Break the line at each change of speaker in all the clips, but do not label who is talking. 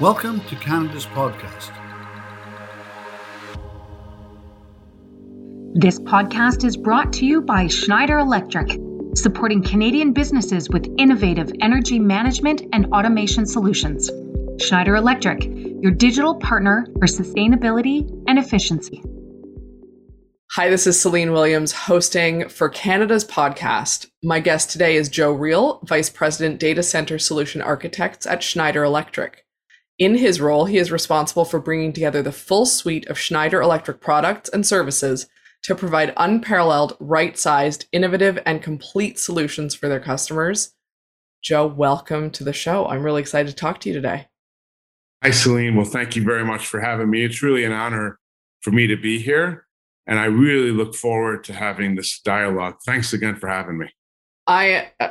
Welcome to Canada's podcast.
This podcast is brought to you by Schneider Electric, supporting Canadian businesses with innovative energy management and automation solutions. Schneider Electric, your digital partner for sustainability and efficiency.
Hi, this is Celine Williams hosting for Canada's podcast. My guest today is Joe Reele, Vice President Data Center Solution Architects at Schneider Electric. In his role, he is responsible for bringing together the full suite of Schneider Electric products and services to provide unparalleled, right sized, innovative, and complete solutions for their customers. Joe, welcome to the show. I'm really excited to talk to you today.
Hi, Celine. Well, thank you very much for having me. It's really an honor for me to be here. And I really look forward to having this dialogue. Thanks again for having me.
I uh,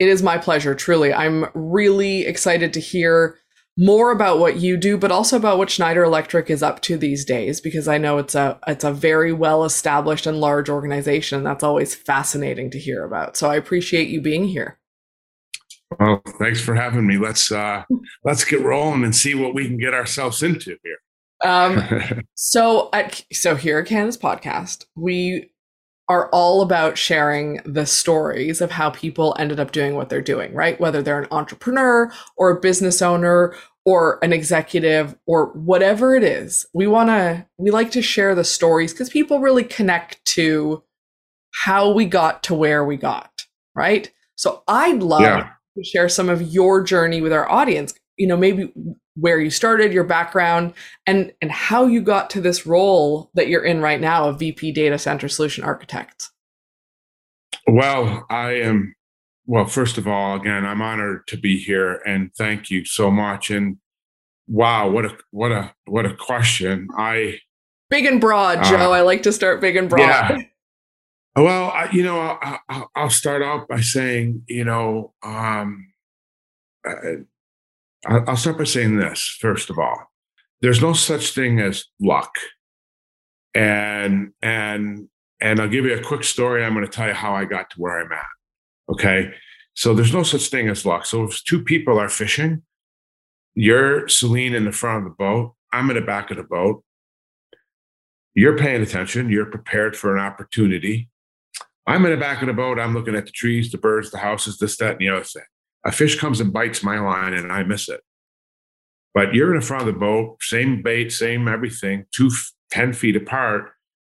it is my pleasure truly. I'm really excited to hear more about what you do but also about what Schneider Electric is up to these days because I know it's a it's a very well established and large organization. That's always fascinating to hear about. So I appreciate you being here.
Well, thanks for having me. Let's uh let's get rolling and see what we can get ourselves into here.
Um, so, at, so here at Canada's podcast, we are all about sharing the stories of how people ended up doing what they're doing, right? Whether they're an entrepreneur or a business owner or an executive or whatever it is. We want to, we like to share the stories because people really connect to how we got to where we got, right? So I'd love yeah. to share some of your journey with our audience. You know, maybe where you started, your background, and and how you got to this role that you're in right now of VP Data Center Solution Architect.
Well, I am. Well, first of all, again, I'm honored to be here, and thank you so much. And wow, what a what a what a question! I
big and broad, uh, Joe. I like to start big and broad. Yeah.
Well, I, you know, I, will start out by saying, you know, um, uh, I'll start by saying this first of all. There's no such thing as luck. And and and I'll give you a quick story. I'm going to tell you how I got to where I'm at. Okay. So there's no such thing as luck. So if two people are fishing, you're Celine in the front of the boat, I'm in the back of the boat. You're paying attention, you're prepared for an opportunity. I'm in the back of the boat, I'm looking at the trees, the birds, the houses, this, that, and the other thing a fish comes and bites my line and I miss it. But you're in the front of the boat, same bait, same everything, two 10 feet apart.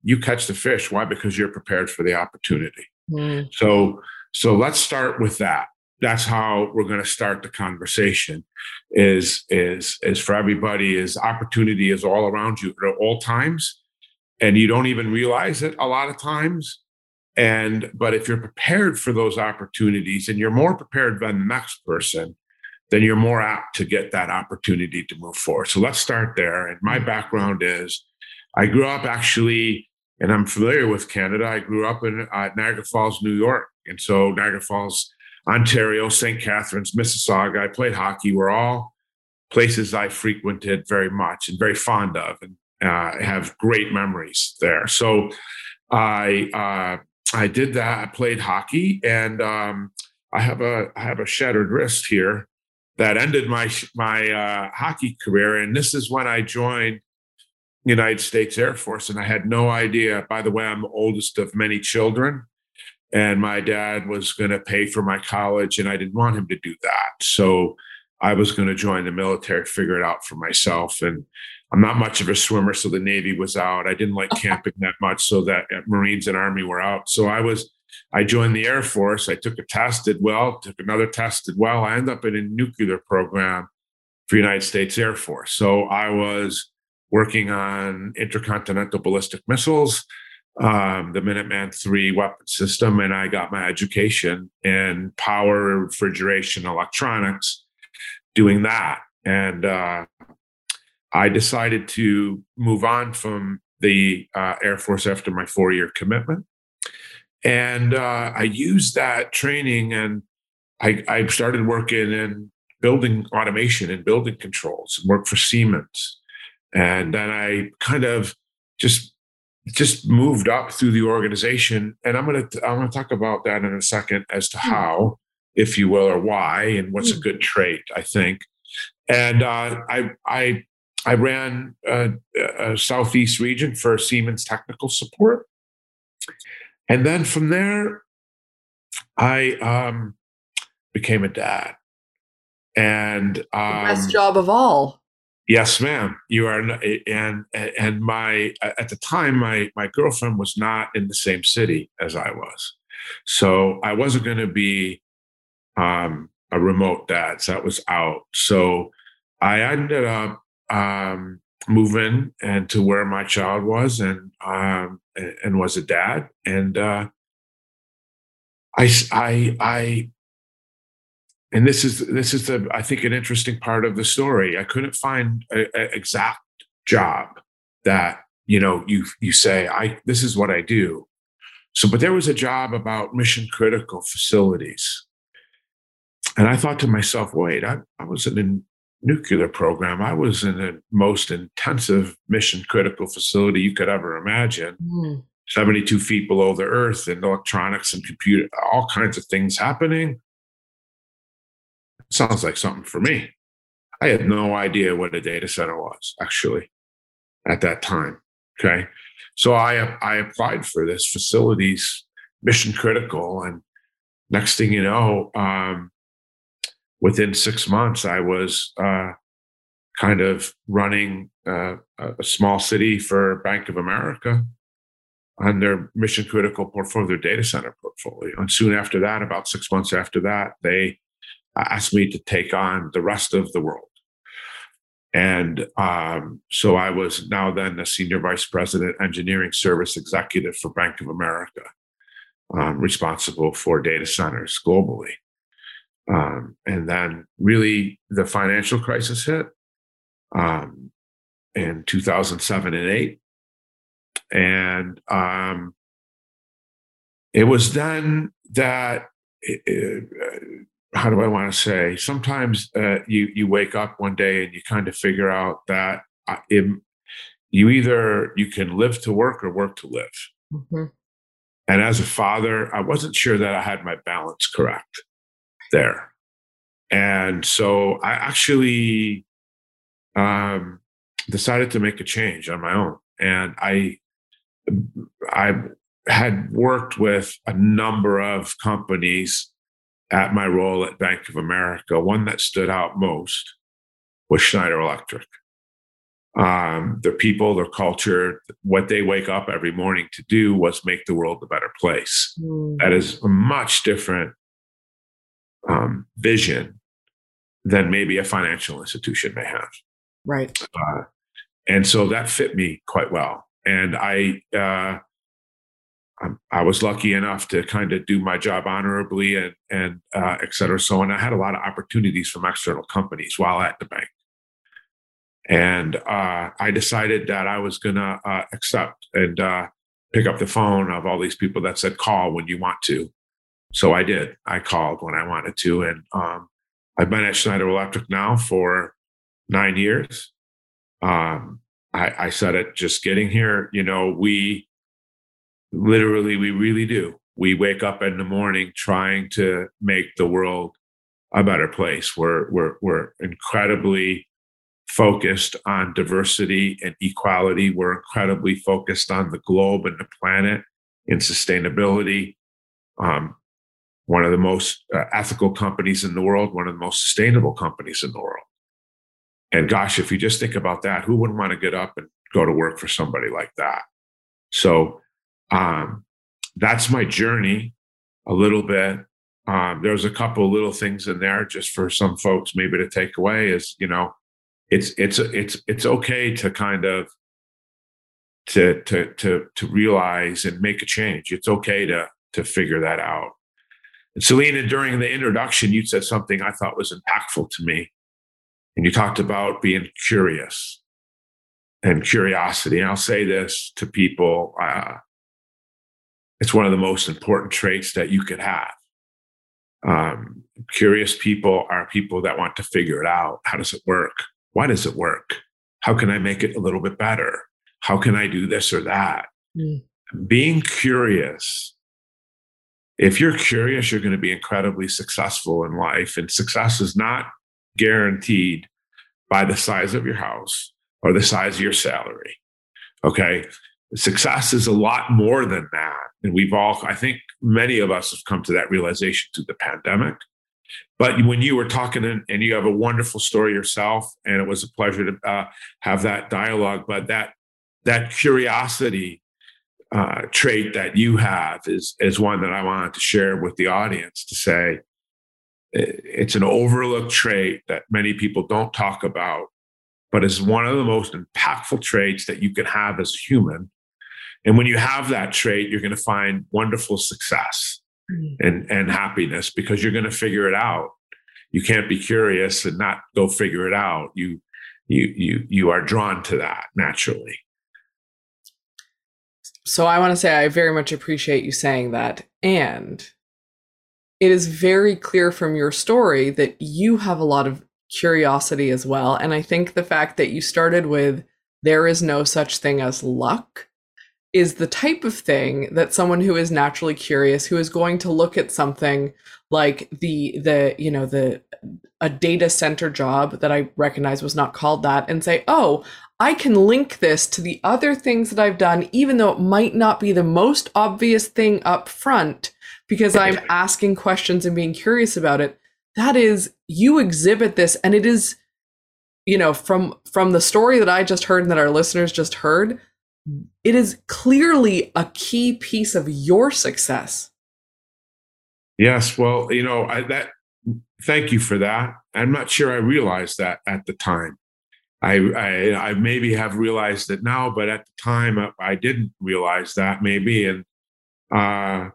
You catch the fish. Why? Because you're prepared for the opportunity. Mm. So, so let's start with that. That's how we're going to start the conversation. Is is is for everybody. Is opportunity is all around you at all times, and you don't even realize it a lot of times and but if you're prepared for those opportunities and you're more prepared than the next person, then you're more apt to get that opportunity to move forward. So let's start there. And my background is I grew up actually, and I'm familiar with Canada. I grew up in uh, Niagara Falls, New York. And so Niagara Falls, Ontario, St. Catharines, Mississauga, I played hockey. Were all places I frequented very much and very fond of and uh, have great memories there. So I uh, I did that. I played hockey, and um, I have a I have a shattered wrist here that ended my my uh, hockey career. And this is when I joined United States Air Force, and I had no idea. By the way, I'm the oldest of many children, and my dad was going to pay for my college, and I didn't want him to do that. So I was going to join the military, figure it out for myself, and I'm not much of a swimmer, so the Navy was out. I didn't like camping that much, so that uh, Marines and Army were out. So I was, I joined the Air Force. I took a test, did well, took another test, did well. I ended up in a nuclear program for United States Air Force. So I was working on intercontinental ballistic missiles, um, the Minuteman III weapon system, and I got my education in power, refrigeration, electronics, doing that. And uh, I decided to move on from the uh, Air Force after my four year commitment. And uh, I used that training and I, I, started working in building automation and building controls and worked for Siemens. And then I kind of just just moved up through the organization. And I'm gonna I'm gonna talk about that in a second as to hmm. how, if you will, or why, and what's a hmm. good trait, I think. and uh, I I I ran a, a southeast region for Siemens technical support, and then from there, I um, became a dad. And um,
best job of all.
Yes, ma'am. You are, and and my at the time, my my girlfriend was not in the same city as I was, so I wasn't going to be um, a remote dad. So that was out. So I ended up um, moving and to where my child was, and um, and was a dad, and uh, I I I and this is this is the I think an interesting part of the story. I couldn't find an exact job that you know you you say I this is what I do. So, but there was a job about mission critical facilities, and I thought to myself, wait, I, I was in nuclear program. I was in the most intensive mission critical facility you could ever imagine. Mm. 72 feet below the earth and electronics and computer, all kinds of things happening sounds like something for me. I had no idea what a data center was actually at that time. Okay. So I, I applied for this facilities mission critical. And next thing you know, um, within six months, I was uh, kind of running uh, a small city for Bank of America on their mission critical portfolio, their data center portfolio. And soon after that, about six months after that, they asked me to take on the rest of the world. And um, so I was now then a senior vice president, engineering service executive for Bank of America, um, responsible for data centers globally. Um, and then really the financial crisis hit um, in 2007 and 8. And um, it was then that it, it, how do I want to say? Sometimes uh, you you wake up one day and you kind of figure out that uh, it, you either you can live to work or work to live. Mm-hmm. And as a father, I wasn't sure that I had my balance correct there, and so I actually um, decided to make a change on my own. And I I had worked with a number of companies at my role at Bank of America, one that stood out most was Schneider Electric. Um, their people, their culture, what they wake up every morning to do was make the world a better place. Mm. That is a much different um, vision than maybe a financial institution may have.
Right.
Uh, and so that fit me quite well. And I, uh, I was lucky enough to kind of do my job honorably and and uh, et cetera. So, and I had a lot of opportunities from external companies while at the bank, and uh, I decided that I was going to uh, accept and uh, pick up the phone of all these people that said call when you want to. So I did. I called when I wanted to, and um, I've been at Schneider Electric now for nine years. Um, I, I said it just getting here. You know, we literally we really do we wake up in the morning trying to make the world a better place we're we're, we're incredibly focused on diversity and equality we're incredibly focused on the globe and the planet in sustainability um, one of the most uh, ethical companies in the world one of the most sustainable companies in the world and gosh if you just think about that who wouldn't want to get up and go to work for somebody like that so um, that's my journey a little bit. Um, there's a couple little things in there just for some folks maybe to take away is you know it's it's it's it's okay to kind of to to to to realize and make a change. It's okay to to figure that out. Selena, during the introduction, you said something I thought was impactful to me, and you talked about being curious and curiosity. And I'll say this to people: uh, it's one of the most important traits that you could have. Um, curious people are people that want to figure it out. How does it work? Why does it work? How can I make it a little bit better? How can I do this or that? Mm. Being curious. If you're curious, you're going to be incredibly successful in life. And success is not guaranteed by the size of your house or the size of your salary. Okay. Success is a lot more than that. And we've all, I think many of us have come to that realization through the pandemic. But when you were talking and, you have a wonderful story yourself, and it was a pleasure to uh, have that dialogue, but that that curiosity uh, trait that you have is is one that I wanted to share with the audience to say it's an overlooked trait that many people don't talk about, but is one of the most impactful traits that you can have as a human. And when you have that trait, you're going to find wonderful success mm. and, and happiness because you're going to figure it out. You can't be curious and not go figure it out. You you you you are drawn to that naturally.
So I want to say I very much appreciate you saying that. And it is very clear from your story that you have a lot of curiosity as well. And I think the fact that you started with there is no such thing as luck is the type of thing that someone who is naturally curious who is going to look at something like the the you know the a data center job that i recognize was not called that and say oh I can link this to the other things that I've done, even though it might not be the most obvious thing up front, because I'm asking questions and being curious about it. That is, you exhibit this, and it is, you know, from from the story that I just heard and that our listeners just heard, it is clearly a key piece of your success.
Yes, well, you know, I, that. Thank you for that. I'm not sure I realized that at the time. I, I, I maybe have realized it now, but at the time I, I didn't realize that maybe, and uh,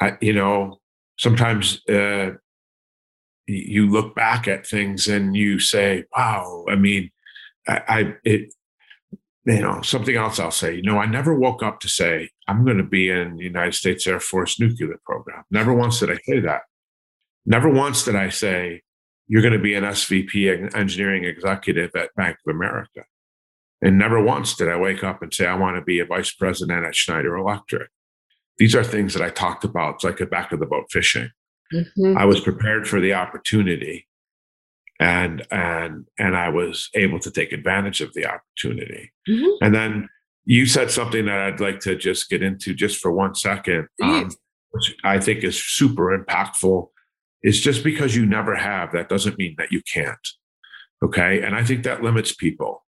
I, you know, sometimes uh, you look back at things and you say, "Wow!" I mean, I, I it, you know, something else I'll say. You know, I never woke up to say I'm going to be in the United States Air Force nuclear program. Never once did I say that. Never once did I say you're going to be an SVP engineering executive at Bank of America. And never once did I wake up and say, I want to be a vice president at Schneider Electric. These are things that I talked about. It's like a back of the boat fishing. Mm-hmm. I was prepared for the opportunity and and and I was able to take advantage of the opportunity. Mm-hmm. And then you said something that I'd like to just get into just for one second, um, which I think is super impactful is just because you never have, that doesn't mean that you can't. Okay. And I think that limits people.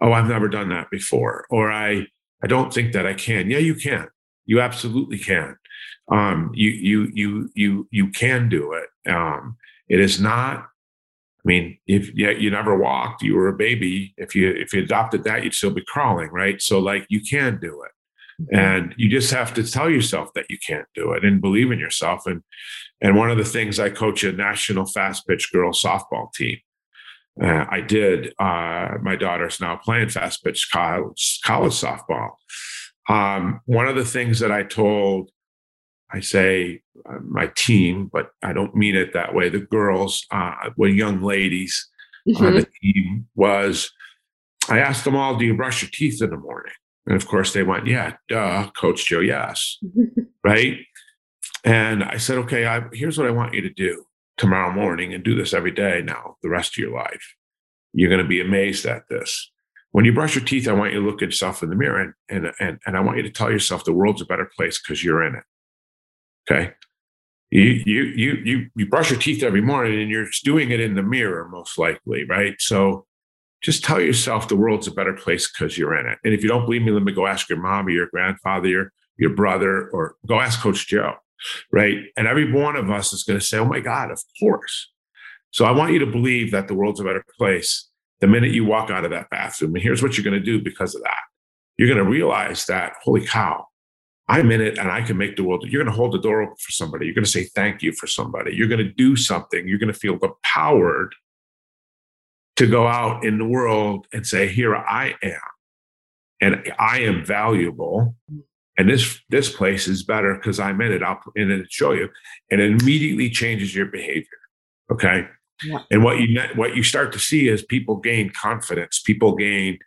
Oh, I've never done that before. Or I, I don't think that I can. Yeah, you can. You absolutely can. Um, you, you, you, you, you can do it. Um, it is not, I mean, if yeah, you never walked, you were a baby. If you, if you adopted that, you'd still be crawling. Right. So like you can do it. And you just have to tell yourself that you can't do it and believe in yourself. And and one of the things I coach a national fast pitch girls softball team. Uh, I did. Uh, my daughter's now playing fast pitch college, college softball. Um, one of the things that I told, I say uh, my team, but I don't mean it that way. The girls, uh, were young ladies mm-hmm. on the team, was I asked them all, "Do you brush your teeth in the morning?" And of course, they went, "Yeah, duh, Coach Joe, yes." right? And I said, okay, I, here's what I want you to do tomorrow morning and do this every day now, the rest of your life. You're going to be amazed at this. When you brush your teeth, I want you to look at yourself in the mirror and, and, and, and I want you to tell yourself the world's a better place because you're in it. Okay. You, you, you, you, you brush your teeth every morning and you're doing it in the mirror, most likely, right? So just tell yourself the world's a better place because you're in it. And if you don't believe me, let me go ask your mom or your grandfather, your, your brother, or go ask Coach Joe right? And every one of us is going to say, oh my God, of course. So I want you to believe that the world's a better place the minute you walk out of that bathroom. And here's what you're going to do because of that. You're going to realize that, holy cow, I'm in it and I can make the world. You're going to hold the door open for somebody. You're going to say thank you for somebody. You're going to do something. You're going to feel empowered to go out in the world and say, here I am. And I am valuable and this this place is better because I'm in it. I'll and it show you, and it immediately changes your behavior. Okay, yeah. and what you what you start to see is people gain confidence. People gain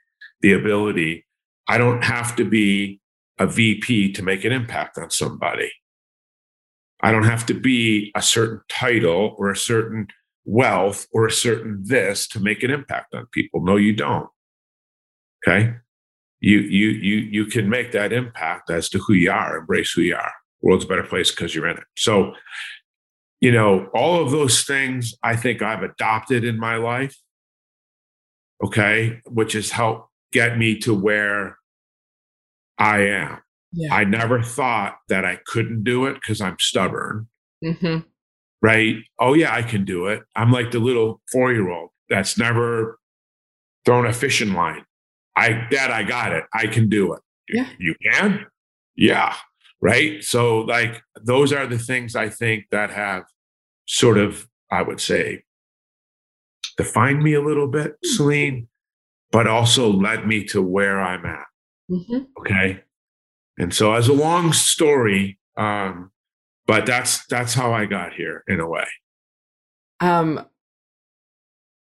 the ability. I don't have to be a VP to make an impact on somebody. I don't have to be a certain title or a certain wealth or a certain this to make an impact on people. No, you don't. Okay. You you you you can make that impact as to who you are, embrace who you are. World's a better place because you're in it. So, you know, all of those things I think I've adopted in my life. Okay, which has helped get me to where I am. Yeah. I never thought that I couldn't do it because I'm stubborn. Mm-hmm. Right? Oh, yeah, I can do it. I'm like the little four year old that's never thrown a fishing line. I, Dad, I got it. I can do it. Yeah. You can? Yeah. Right. So, like, those are the things I think that have sort of, I would say, defined me a little bit, mm-hmm. Celine, but also led me to where I'm at. Mm-hmm. Okay. And so, as a long story, um, but that's that's how I got here in a way.
Um,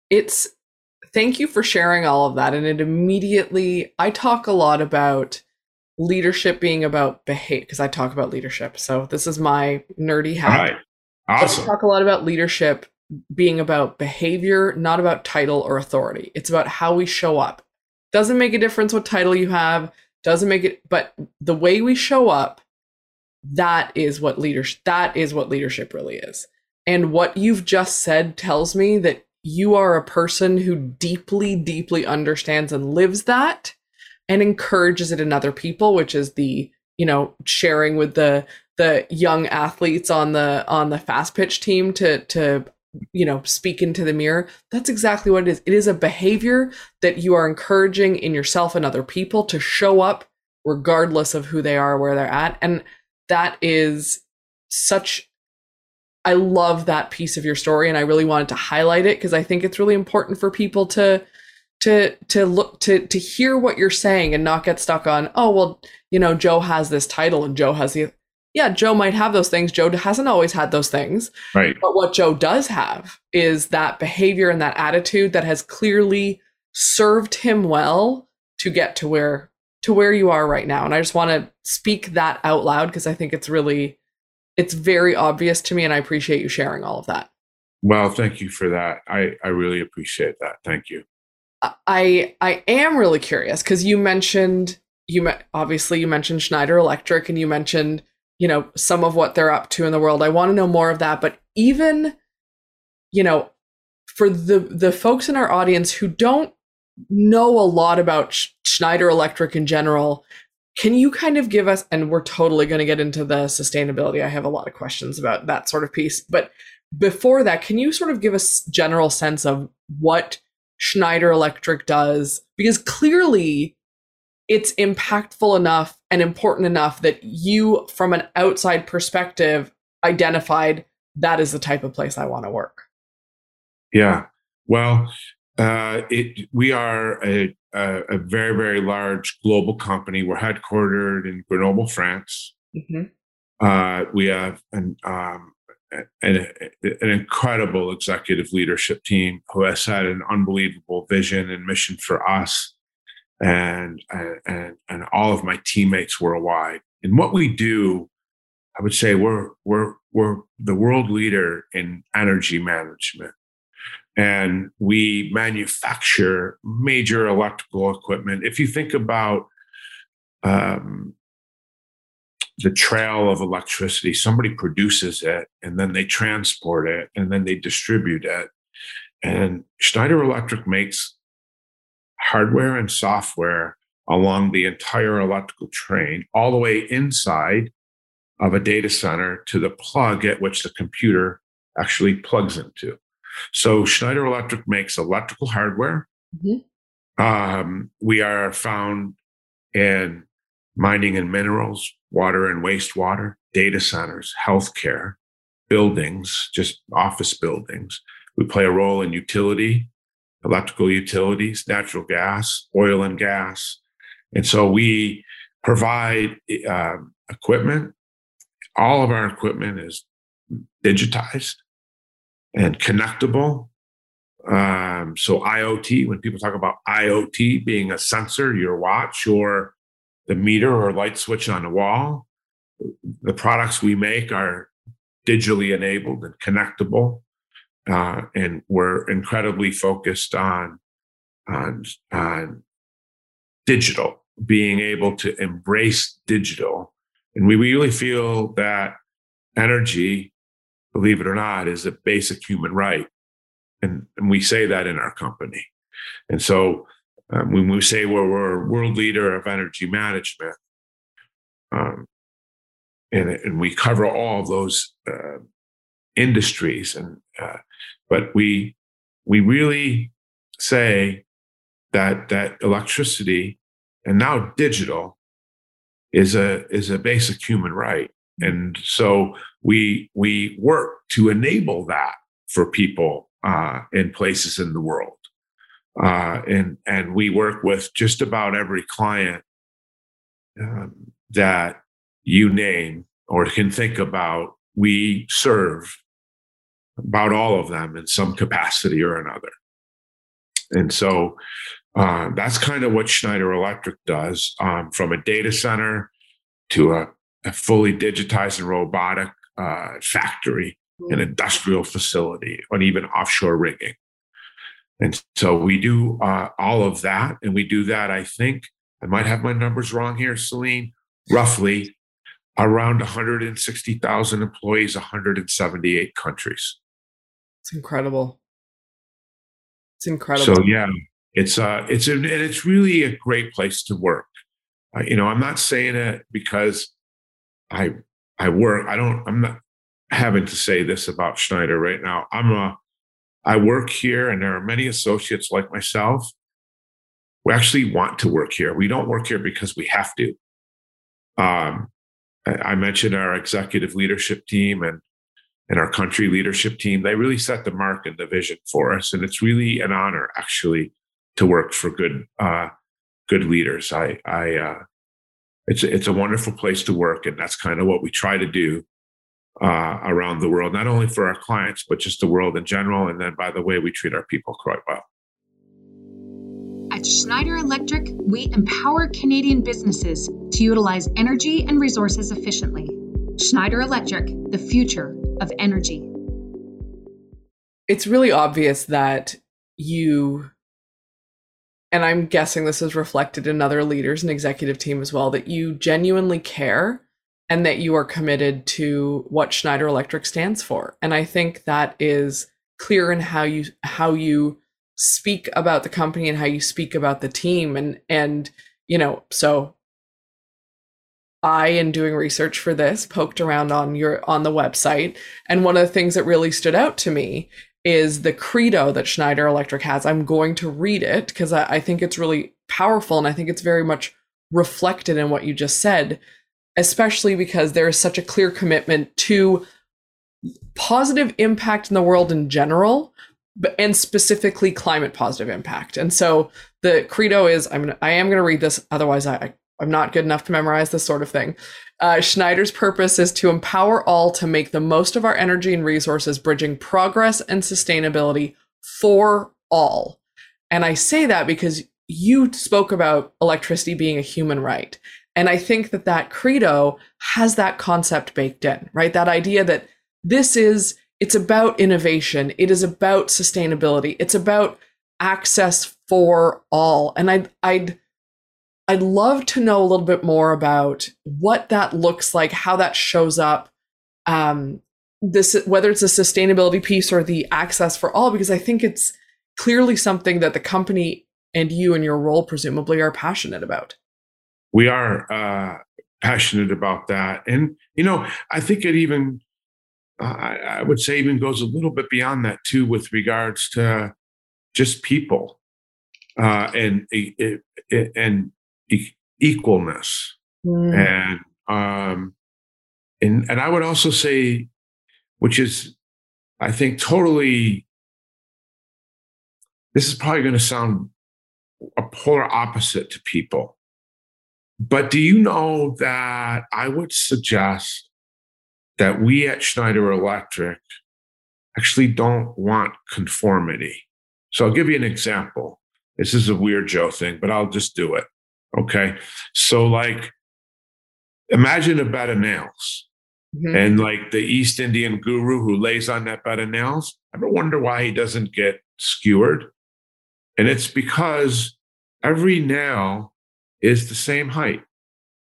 it's thank you for sharing all of that, and it immediately I talk a lot about leadership being about behavior because I talk about leadership. So this is my nerdy hat.
All right. Awesome.
I talk a lot about leadership being about behavior, not about title or authority. It's about how we show up. Doesn't make a difference what title you have doesn't make it but the way we show up that is what leadership that is what leadership really is and what you've just said tells me that you are a person who deeply deeply understands and lives that and encourages it in other people which is the you know sharing with the the young athletes on the on the fast pitch team to to you know, speak into the mirror. That's exactly what it is. It is a behavior that you are encouraging in yourself and other people to show up regardless of who they are, where they're at. And that is such I love that piece of your story and I really wanted to highlight it because I think it's really important for people to to to look to to hear what you're saying and not get stuck on, oh well, you know, Joe has this title and Joe has the yeah, Joe might have those things. Joe hasn't always had those things.
Right.
But what Joe does have is that behavior and that attitude that has clearly served him well to get to where to where you are right now. And I just want to speak that out loud because I think it's really it's very obvious to me and I appreciate you sharing all of that.
Well, thank you for that. I I really appreciate that. Thank you.
I I am really curious because you mentioned you obviously you mentioned Schneider Electric and you mentioned you know, some of what they're up to in the world. I want to know more of that. But even, you know, for the the folks in our audience who don't know a lot about Schneider Electric in general, can you kind of give us? And we're totally going to get into the sustainability. I have a lot of questions about that sort of piece. But before that, can you sort of give us general sense of what Schneider Electric does? Because clearly it's impactful enough and important enough that you, from an outside perspective, identified that is the type of place I want to work.
Yeah. Well, uh, it, we are a, a, a, very, very large global company. We're headquartered in Grenoble, France. Mm-hmm. Uh, we have an, um, an, an, incredible executive leadership team who has had an unbelievable vision and mission for us and and and all of my teammates worldwide. And what we do, I would say we're we're we're the world leader in energy management. And we manufacture major electrical equipment. If you think about um, the trail of electricity, somebody produces it and then they transport it and then they distribute it. And Schneider Electric makes hardware and software along the entire electrical train, all the way inside of a data center to the plug at which the computer actually plugs into. So Schneider Electric makes electrical hardware. Mm-hmm. Um, we are found in mining and minerals, water and wastewater, data centers, healthcare, buildings, just office buildings. We play a role in utility, electrical utilities, natural gas, oil and gas. And so we provide uh, equipment. All of our equipment is digitized and connectable. Um, so IoT, when people talk about IoT being a sensor, your watch or the meter or light switch on the wall, the products we make are digitally enabled and connectable. uh, and we're incredibly focused on on on digital, being able to embrace digital, and we really feel that energy, believe it or not, is a basic human right, and and we say that in our company, and so um, when we say well, we're a world leader of energy management. Um, and, and we cover all of those uh, industries and uh, but we we really say that that electricity and now digital is a is a basic human right and so we we work to enable that for people uh, in places in the world uh, and and we work with just about every client um, that you name or can think about we serve about all of them in some capacity or another. And so uh, that's kind of what Schneider Electric does um, from a data center to a, a fully digitized and robotic uh, factory, an industrial facility, and even offshore rigging. And so we do uh, all of that. And we do that, I think, I might have my numbers wrong here, Celine, roughly around 160,000 employees, 178 countries.
It's incredible. It's incredible.
So yeah, it's uh, it's a, and it's really a great place to work. Uh, you know, I'm not saying it because I I work. I don't. I'm not having to say this about Schneider right now. I'm a I work here, and there are many associates like myself. We actually want to work here. We don't work here because we have to. Um, I, I mentioned our executive leadership team, and and our country leadership team, they really set the mark and the vision for us. And it's really an honor actually to work for good, uh, good leaders. I, I, uh, it's, it's a wonderful place to work. And that's kind of what we try to do uh, around the world, not only for our clients, but just the world in general. And then, by the way, we treat our people quite well.
At Schneider Electric, we empower Canadian businesses to utilize energy and resources efficiently. Schneider Electric, the future of energy.
It's really obvious that you, and I'm guessing this is reflected in other leaders and executive team as well, that you genuinely care and that you are committed to what Schneider Electric stands for. And I think that is clear in how you how you speak about the company and how you speak about the team and and you know so I, in doing research for this, poked around on your on the website, and one of the things that really stood out to me is the credo that Schneider Electric has. I'm going to read it because I, I think it's really powerful, and I think it's very much reflected in what you just said, especially because there is such a clear commitment to positive impact in the world in general, but and specifically climate positive impact. And so the credo is I'm I am going to read this, otherwise I I'm not good enough to memorize this sort of thing. Uh, Schneider's purpose is to empower all to make the most of our energy and resources, bridging progress and sustainability for all. And I say that because you spoke about electricity being a human right. And I think that that credo has that concept baked in, right? That idea that this is, it's about innovation, it is about sustainability, it's about access for all. And I'd, I'd, I'd love to know a little bit more about what that looks like, how that shows up, um, this whether it's a sustainability piece or the access for all, because I think it's clearly something that the company and you and your role presumably are passionate about.
We are uh, passionate about that, and you know, I think it even I would say even goes a little bit beyond that too, with regards to just people uh, and and e- equalness. Mm. and um and and i would also say which is i think totally this is probably going to sound a polar opposite to people. But do you know that i would suggest that we at schneider electric actually don't want conformity? So i'll give you an example. This is a weird joe thing but i'll just do it Okay. So, like, imagine a bed of nails. Mm-hmm. And like the East Indian guru who lays on that bed of nails, I ever wonder why he doesn't get skewered. And it's because every nail is the same height,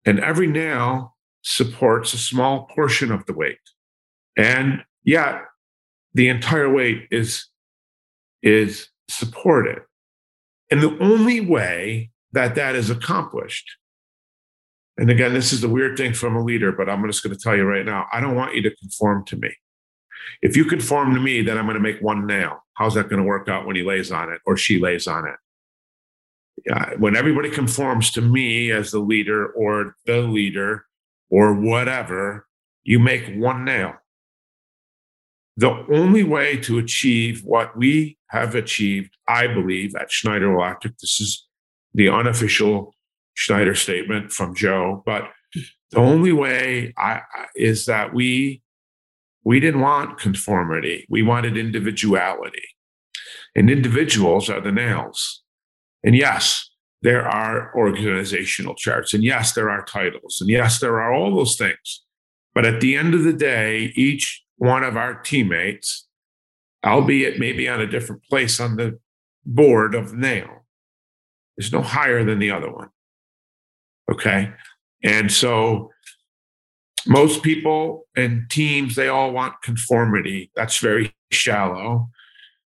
and every nail supports a small portion of the weight. And yet, the entire weight is, is supported. And the only way that that is accomplished, and again, this is the weird thing from a leader, but I'm just going to tell you right now I don't want you to conform to me. If you conform to me, then I'm going to make one nail. How's that going to work out when he lays on it or she lays on it? Yeah, when everybody conforms to me as the leader or the leader or whatever, you make one nail. The only way to achieve what we have achieved, I believe, at Schneider Electric, this is the unofficial Schneider statement from Joe, but the only way I, is that we we didn't want conformity. We wanted individuality. And individuals are the nails. And yes, there are organizational charts. And yes, there are titles. And yes, there are all those things. But at the end of the day, each one of our teammates, albeit maybe on a different place on the board of nail, is no higher than the other one. Okay. And so most people and teams, they all want conformity. That's very shallow.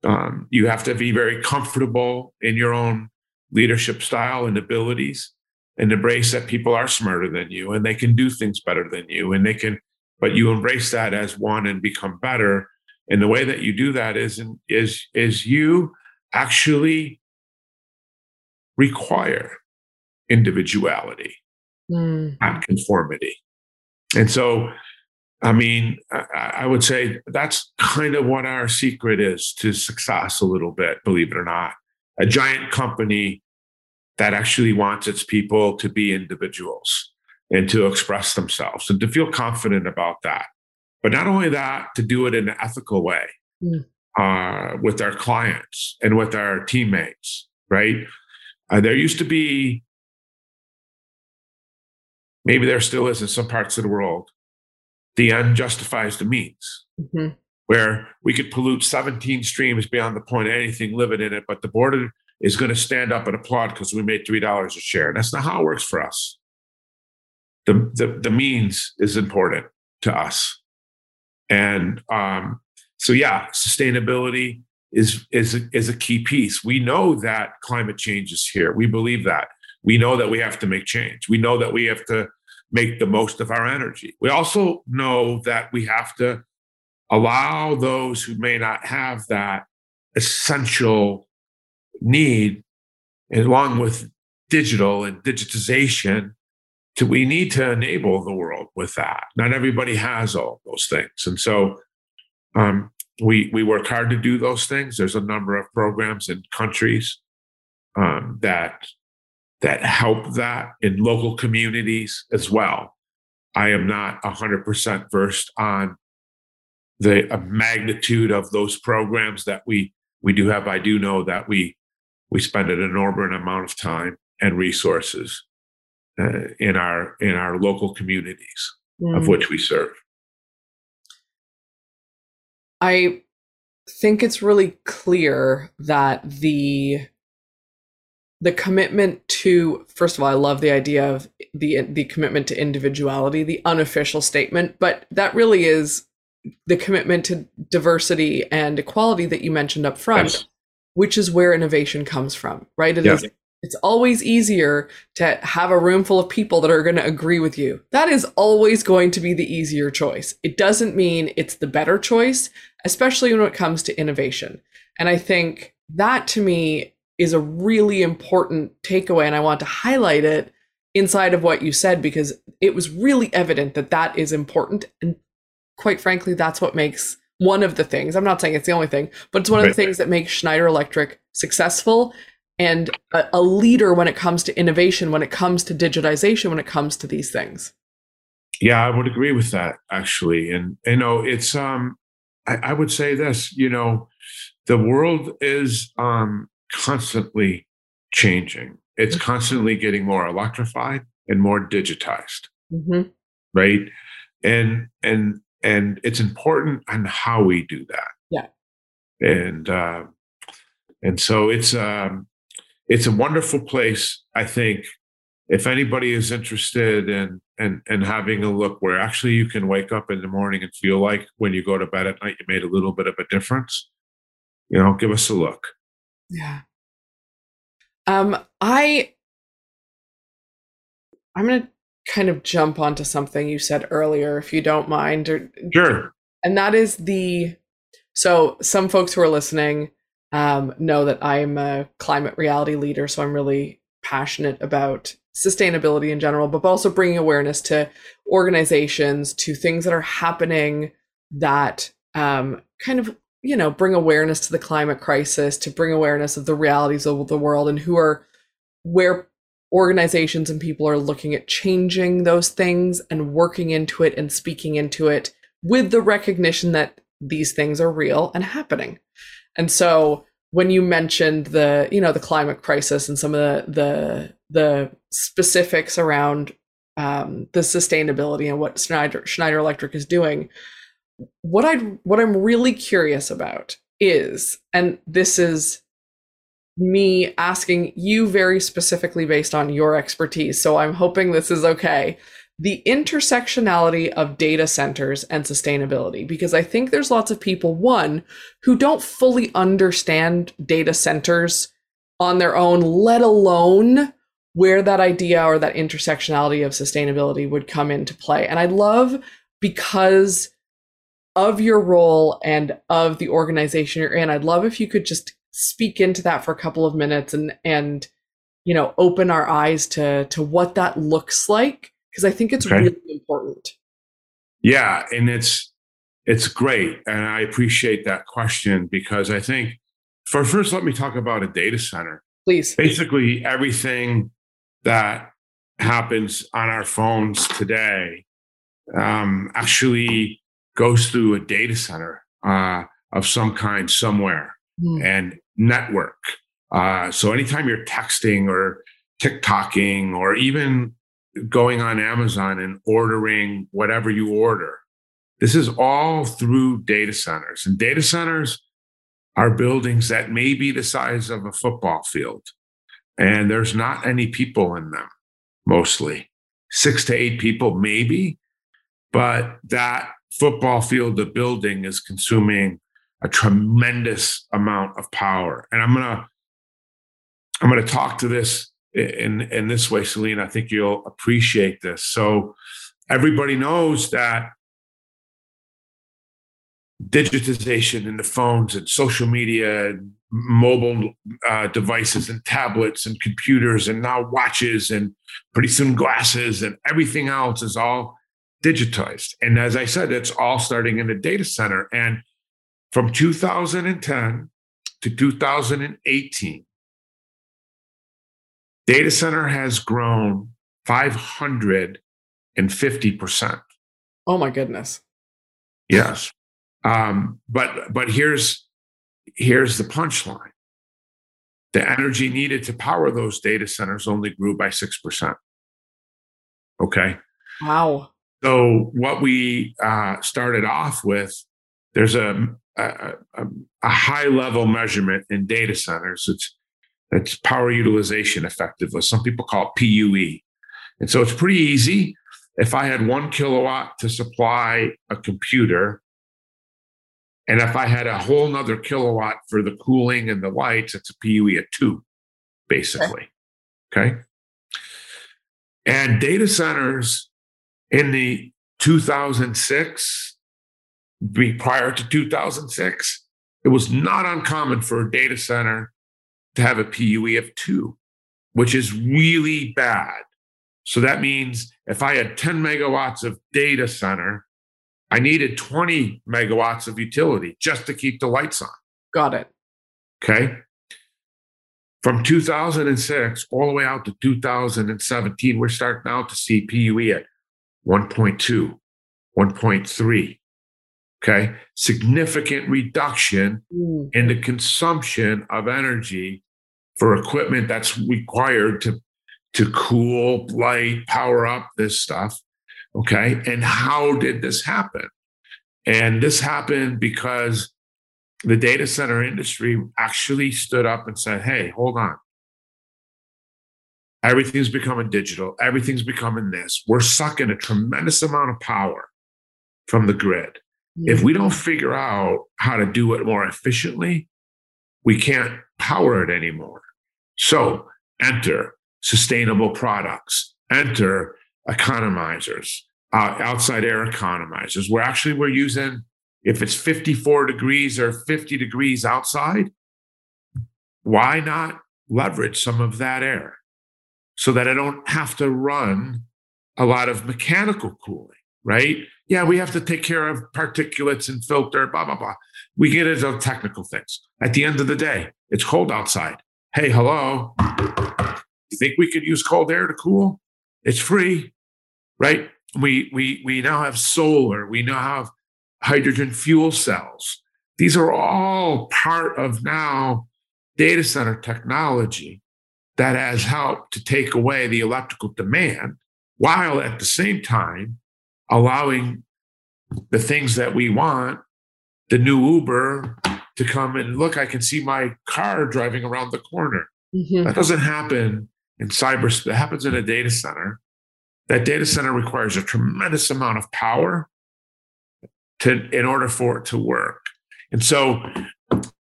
Um, you have to be very comfortable in your own leadership style and abilities and embrace that people are smarter than you and they can do things better than you and they can but you embrace that as one and become better and the way that you do that is is is you actually require individuality mm. not conformity and so i mean I, I would say that's kind of what our secret is to success a little bit believe it or not a giant company that actually wants its people to be individuals and to express themselves and to feel confident about that. But not only that, to do it in an ethical way mm. uh, with our clients and with our teammates, right? Uh, there used to be, maybe there still is in some parts of the world, the end justifies the means. Mm-hmm where we could pollute 17 streams beyond the point of anything living in it, but the board is going to stand up and applaud because we made $3 a share. That's not how it works for us. The, the, the means is important to us. And um, so, yeah, sustainability is, is, is a key piece. We know that climate change is here. We believe that. We know that we have to make change. We know that we have to make the most of our energy. We also know that we have to allow those who may not have that essential need, along with digital and digitization, to we need to enable the world with that. Not everybody has all those things, and so um, we we work hard to do those things. There's a number of programs in countries um, that that help that in local communities as well. I am not 100% versed on the magnitude of those programs that we we do have. I do know that we we spend an enormous amount of time and resources uh, in our in our local communities mm. of which we serve.
I think it's really clear that the the commitment to first of all i love the idea of the the commitment to individuality the unofficial statement but that really is the commitment to diversity and equality that you mentioned up front, yes. which is where innovation comes from, right? It is, it's always easier to have a room full of people that are going to agree with you. That is always going to be the easier choice. It doesn't mean it's the better choice, especially when it comes to innovation. And I think that to me is a really important takeaway. And I want to highlight it inside of what you said because it was really evident that that is important. And quite frankly, that's what makes one of the things. I'm not saying it's the only thing, but it's one of the things that makes Schneider Electric successful and a, a, leader when it comes to innovation, when it comes to digitization, when it comes to these things.
Yeah, I would agree with that actually. And you know, it's um I, I would say this, you know, the world is um constantly changing. It's mm-hmm. constantly getting more electrified and more digitized. Mm-hmm. Right and and and it's important on how we do that.
Yeah.
And uh, and so it's um it's a wonderful place. I think if anybody is interested in and and having a look where actually you can wake up in the morning and feel like when you go to bed at night you made a little bit of a difference, you know, give us a look.
Yeah. Um, I I'm gonna kind of jump onto something you said earlier, if you don't mind. Or,
sure.
And that is the so some folks who are listening um, know that I am a climate reality leader, so I'm really passionate about sustainability in general, but also bringing awareness to organizations, to things that are happening that um, kind of you know bring awareness to the climate crisis, to bring awareness of the realities of the world, and who are where organizations and people are looking at changing those things and working into it and speaking into it with the recognition that these things are real and happening. And so when you mentioned the, you know, the climate crisis and some of the the the specifics around um, the sustainability and what Schneider Schneider Electric is doing, what I what I'm really curious about is, and this is me asking you very specifically based on your expertise. So I'm hoping this is okay. The intersectionality of data centers and sustainability, because I think there's lots of people, one, who don't fully understand data centers on their own, let alone where that idea or that intersectionality of sustainability would come into play. And I love because of your role and of the organization you're in, I'd love if you could just speak into that for a couple of minutes and and you know open our eyes to to what that looks like because I think it's okay. really important.
Yeah, and it's it's great, and I appreciate that question because I think for first, let me talk about a data center.
Please.
Basically, everything that happens on our phones today um, actually goes through a data center uh, of some kind somewhere. Mm. And network. Uh, so anytime you're texting or TikToking or even going on Amazon and ordering whatever you order, this is all through data centers. And data centers are buildings that may be the size of a football field. And there's not any people in them, mostly six to eight people, maybe. But that football field, the building is consuming a tremendous amount of power. And I'm gonna I'm gonna talk to this in in this way, Celine. I think you'll appreciate this. So everybody knows that digitization in the phones and social media and mobile uh, devices and tablets and computers and now watches and pretty soon glasses and everything else is all digitized and as i said it's all starting in the data center and from 2010 to 2018, data center has grown 550%.
Oh my goodness.
Yes. Um, but but here's here's the punchline. The energy needed to power those data centers only grew by 6%. Okay.
Wow.
So what we uh, started off with, there's a a, a, high level measurement in data centers. It's it's power utilization effectiveness. Some people call it PUE. And so it's pretty easy. If I had one kilowatt to supply a computer, and if I had a whole nother kilowatt for the cooling and the lights, it's a PUE of two, basically. Okay. okay? And data centers in the 2006 be prior to 2006, it was not uncommon for a data center to have a PUE of two, which is really bad. So that means if I had 10 megawatts of data center, I needed 20 megawatts of utility just to keep the lights on.
Got it.
Okay. From 2006 all the way out to 2017, we're starting now to see PUE at 1.2, 1.3, Okay. Significant reduction mm. in the consumption of energy for equipment that's required to, to cool, light, power up this stuff. Okay. And how did this happen? And this happened because the data center industry actually stood up and said, hey, hold on. Everything's becoming digital. Everything's becoming this. We're sucking a tremendous amount of power from the grid. Hmm. If we don't figure out how to do it more efficiently, we can't power it anymore. So enter sustainable products, enter economizers, uh, outside air economizers. We're actually we're using if it's 54 degrees or 50 degrees outside, why not leverage some of that air so that I don't have to run a lot of mechanical cooling, right? Yeah, we have to take care of particulates and filter, blah, blah, blah. We get into technical things. At the end of the day, it's cold outside. Hey, hello. You think we could use cold air to cool? It's free, right? We we we now have solar. We now have hydrogen fuel cells. These are all part of now data center technology that has helped to take away the electrical demand while at the same time allowing the things that we want, the new Uber, to come and look, I can see my car driving around the corner. Mm-hmm. That doesn't happen in cyber, that happens in a data center. That data center requires a tremendous amount of power to in order for it to work. And so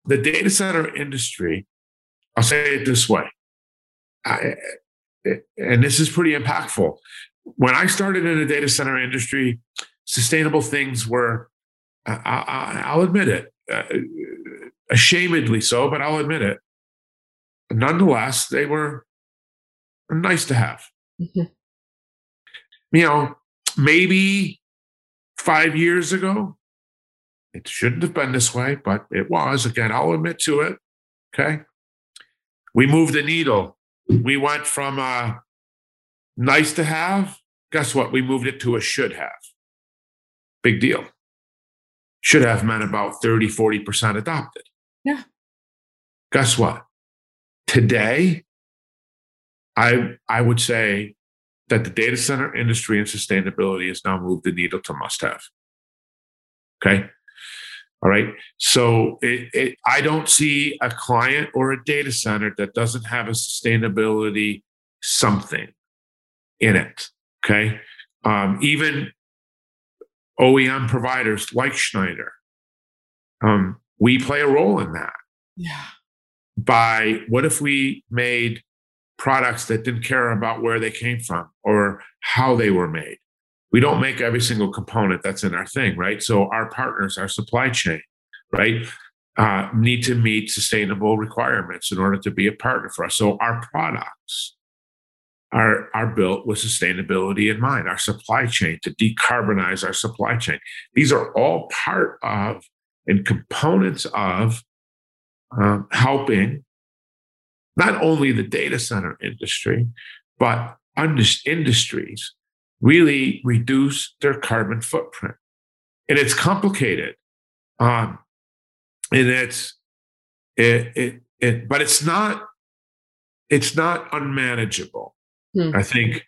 the data center industry, I'll say it this way, I, and this is pretty impactful. When I started in the data center industry, sustainable things were, I, will admit it, uh, ashamedly so, but I'll admit it. Nonetheless, they were nice to have. Mm-hmm. You know, maybe five years ago, it shouldn't have been this way, but it was. Again, I'll admit to it. Okay. We moved the needle. We went from a nice to have. Guess what? We moved it to a should have. Big deal. Should have meant about 30, 40% adopted.
Yeah.
Guess what? Today, I I would say that the data center industry and sustainability has now moved the needle to must have. Okay. All right. So it, it, I don't see a client or a data center that doesn't have a sustainability something in it. Okay. Um, even OEM providers like Schneider, um, we play a role in that.
Yeah.
By what if we made products that didn't care about where they came from or how they were made. We don't make every single component that's in our thing, right? So our partners, our supply chain, right, uh, need to meet sustainable requirements in order to be a partner for us. So our products are, are built with sustainability in mind, our supply chain to decarbonize our supply chain. These are all part of and components of um, helping not only the data center industry, but industries really reduce their carbon footprint. And it's complicated. Um, and it's it, it, it but it's not it's not unmanageable. Hmm. I think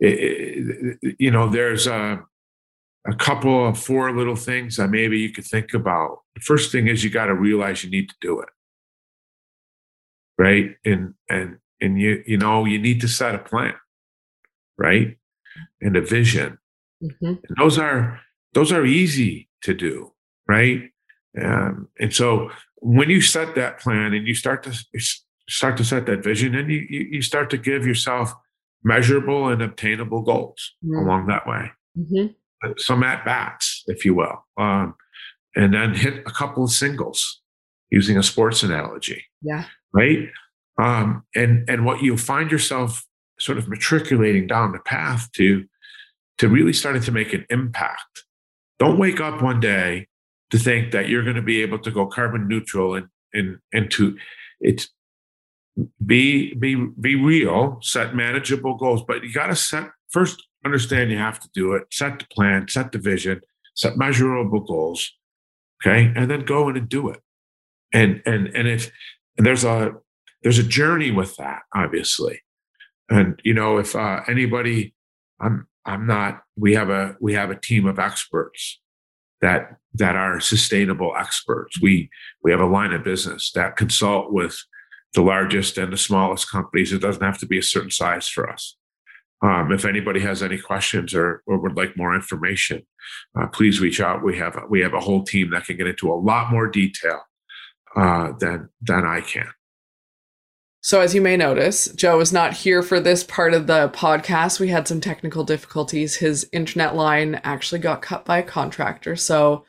you know there's a a couple of four little things that maybe you could think about. The first thing is you got to realize you need to do it right? And and and you you know you need to set a plan, right? And a vision. Mm-hmm. And those are those are easy to do, right? Um, and so when you set that plan and you start to start to set that vision, and you you start to give yourself measurable and obtainable goals mm-hmm. along that way. Mm-hmm. Some at bats, if you will, um, and then hit a couple of singles using a sports analogy.
Yeah
right? Um, and and what you'll find yourself sort of matriculating down the path to to really starting to make an impact. Don't wake up one day to think that you're going to be able to go carbon neutral and and and to it's be be be real, set manageable goals, but you got to set first understand you have to do it, set the plan, set the vision, set measurable goals, okay, and then go in and do it. And and and if and there's a there's a journey with that, obviously. And you know, if uh, anybody, I'm I'm not. We have a we have a team of experts that that are sustainable experts. We we have a line of business that consult with the largest and the smallest companies. It doesn't have to be a certain size for us. Um, if anybody has any questions or, or would like more information, uh, please reach out. We have we have a whole team that can get into a lot more detail uh, than than I can.
So, as you may notice, Joe is not here for this part of the podcast. We had some technical difficulties. His internet line actually got cut by a contractor. So,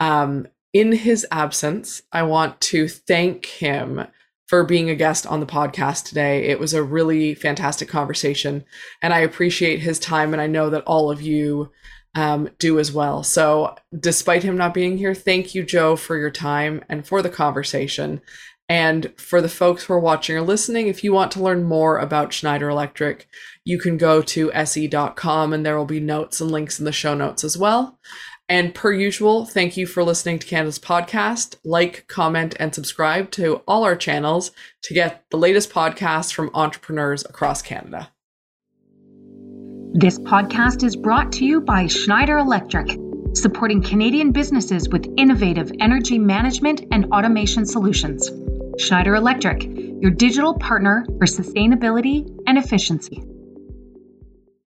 um, in his absence, I want to thank him for being a guest on the podcast today. It was a really fantastic conversation, and I appreciate his time, and I know that all of you um, do as well. So, despite him not being here, thank you, Joe, for your time and for the conversation. And for the folks who are watching or listening, if you want to learn more about Schneider Electric, you can go to se.com and there will be notes and links in the show notes as well. And per usual, thank you for listening to Canada's podcast. Like, comment, and subscribe to all our channels to get the latest podcasts from entrepreneurs across Canada.
This podcast is brought to you by Schneider Electric, supporting Canadian businesses with innovative energy management and automation solutions. Schneider Electric, your digital partner for sustainability and efficiency.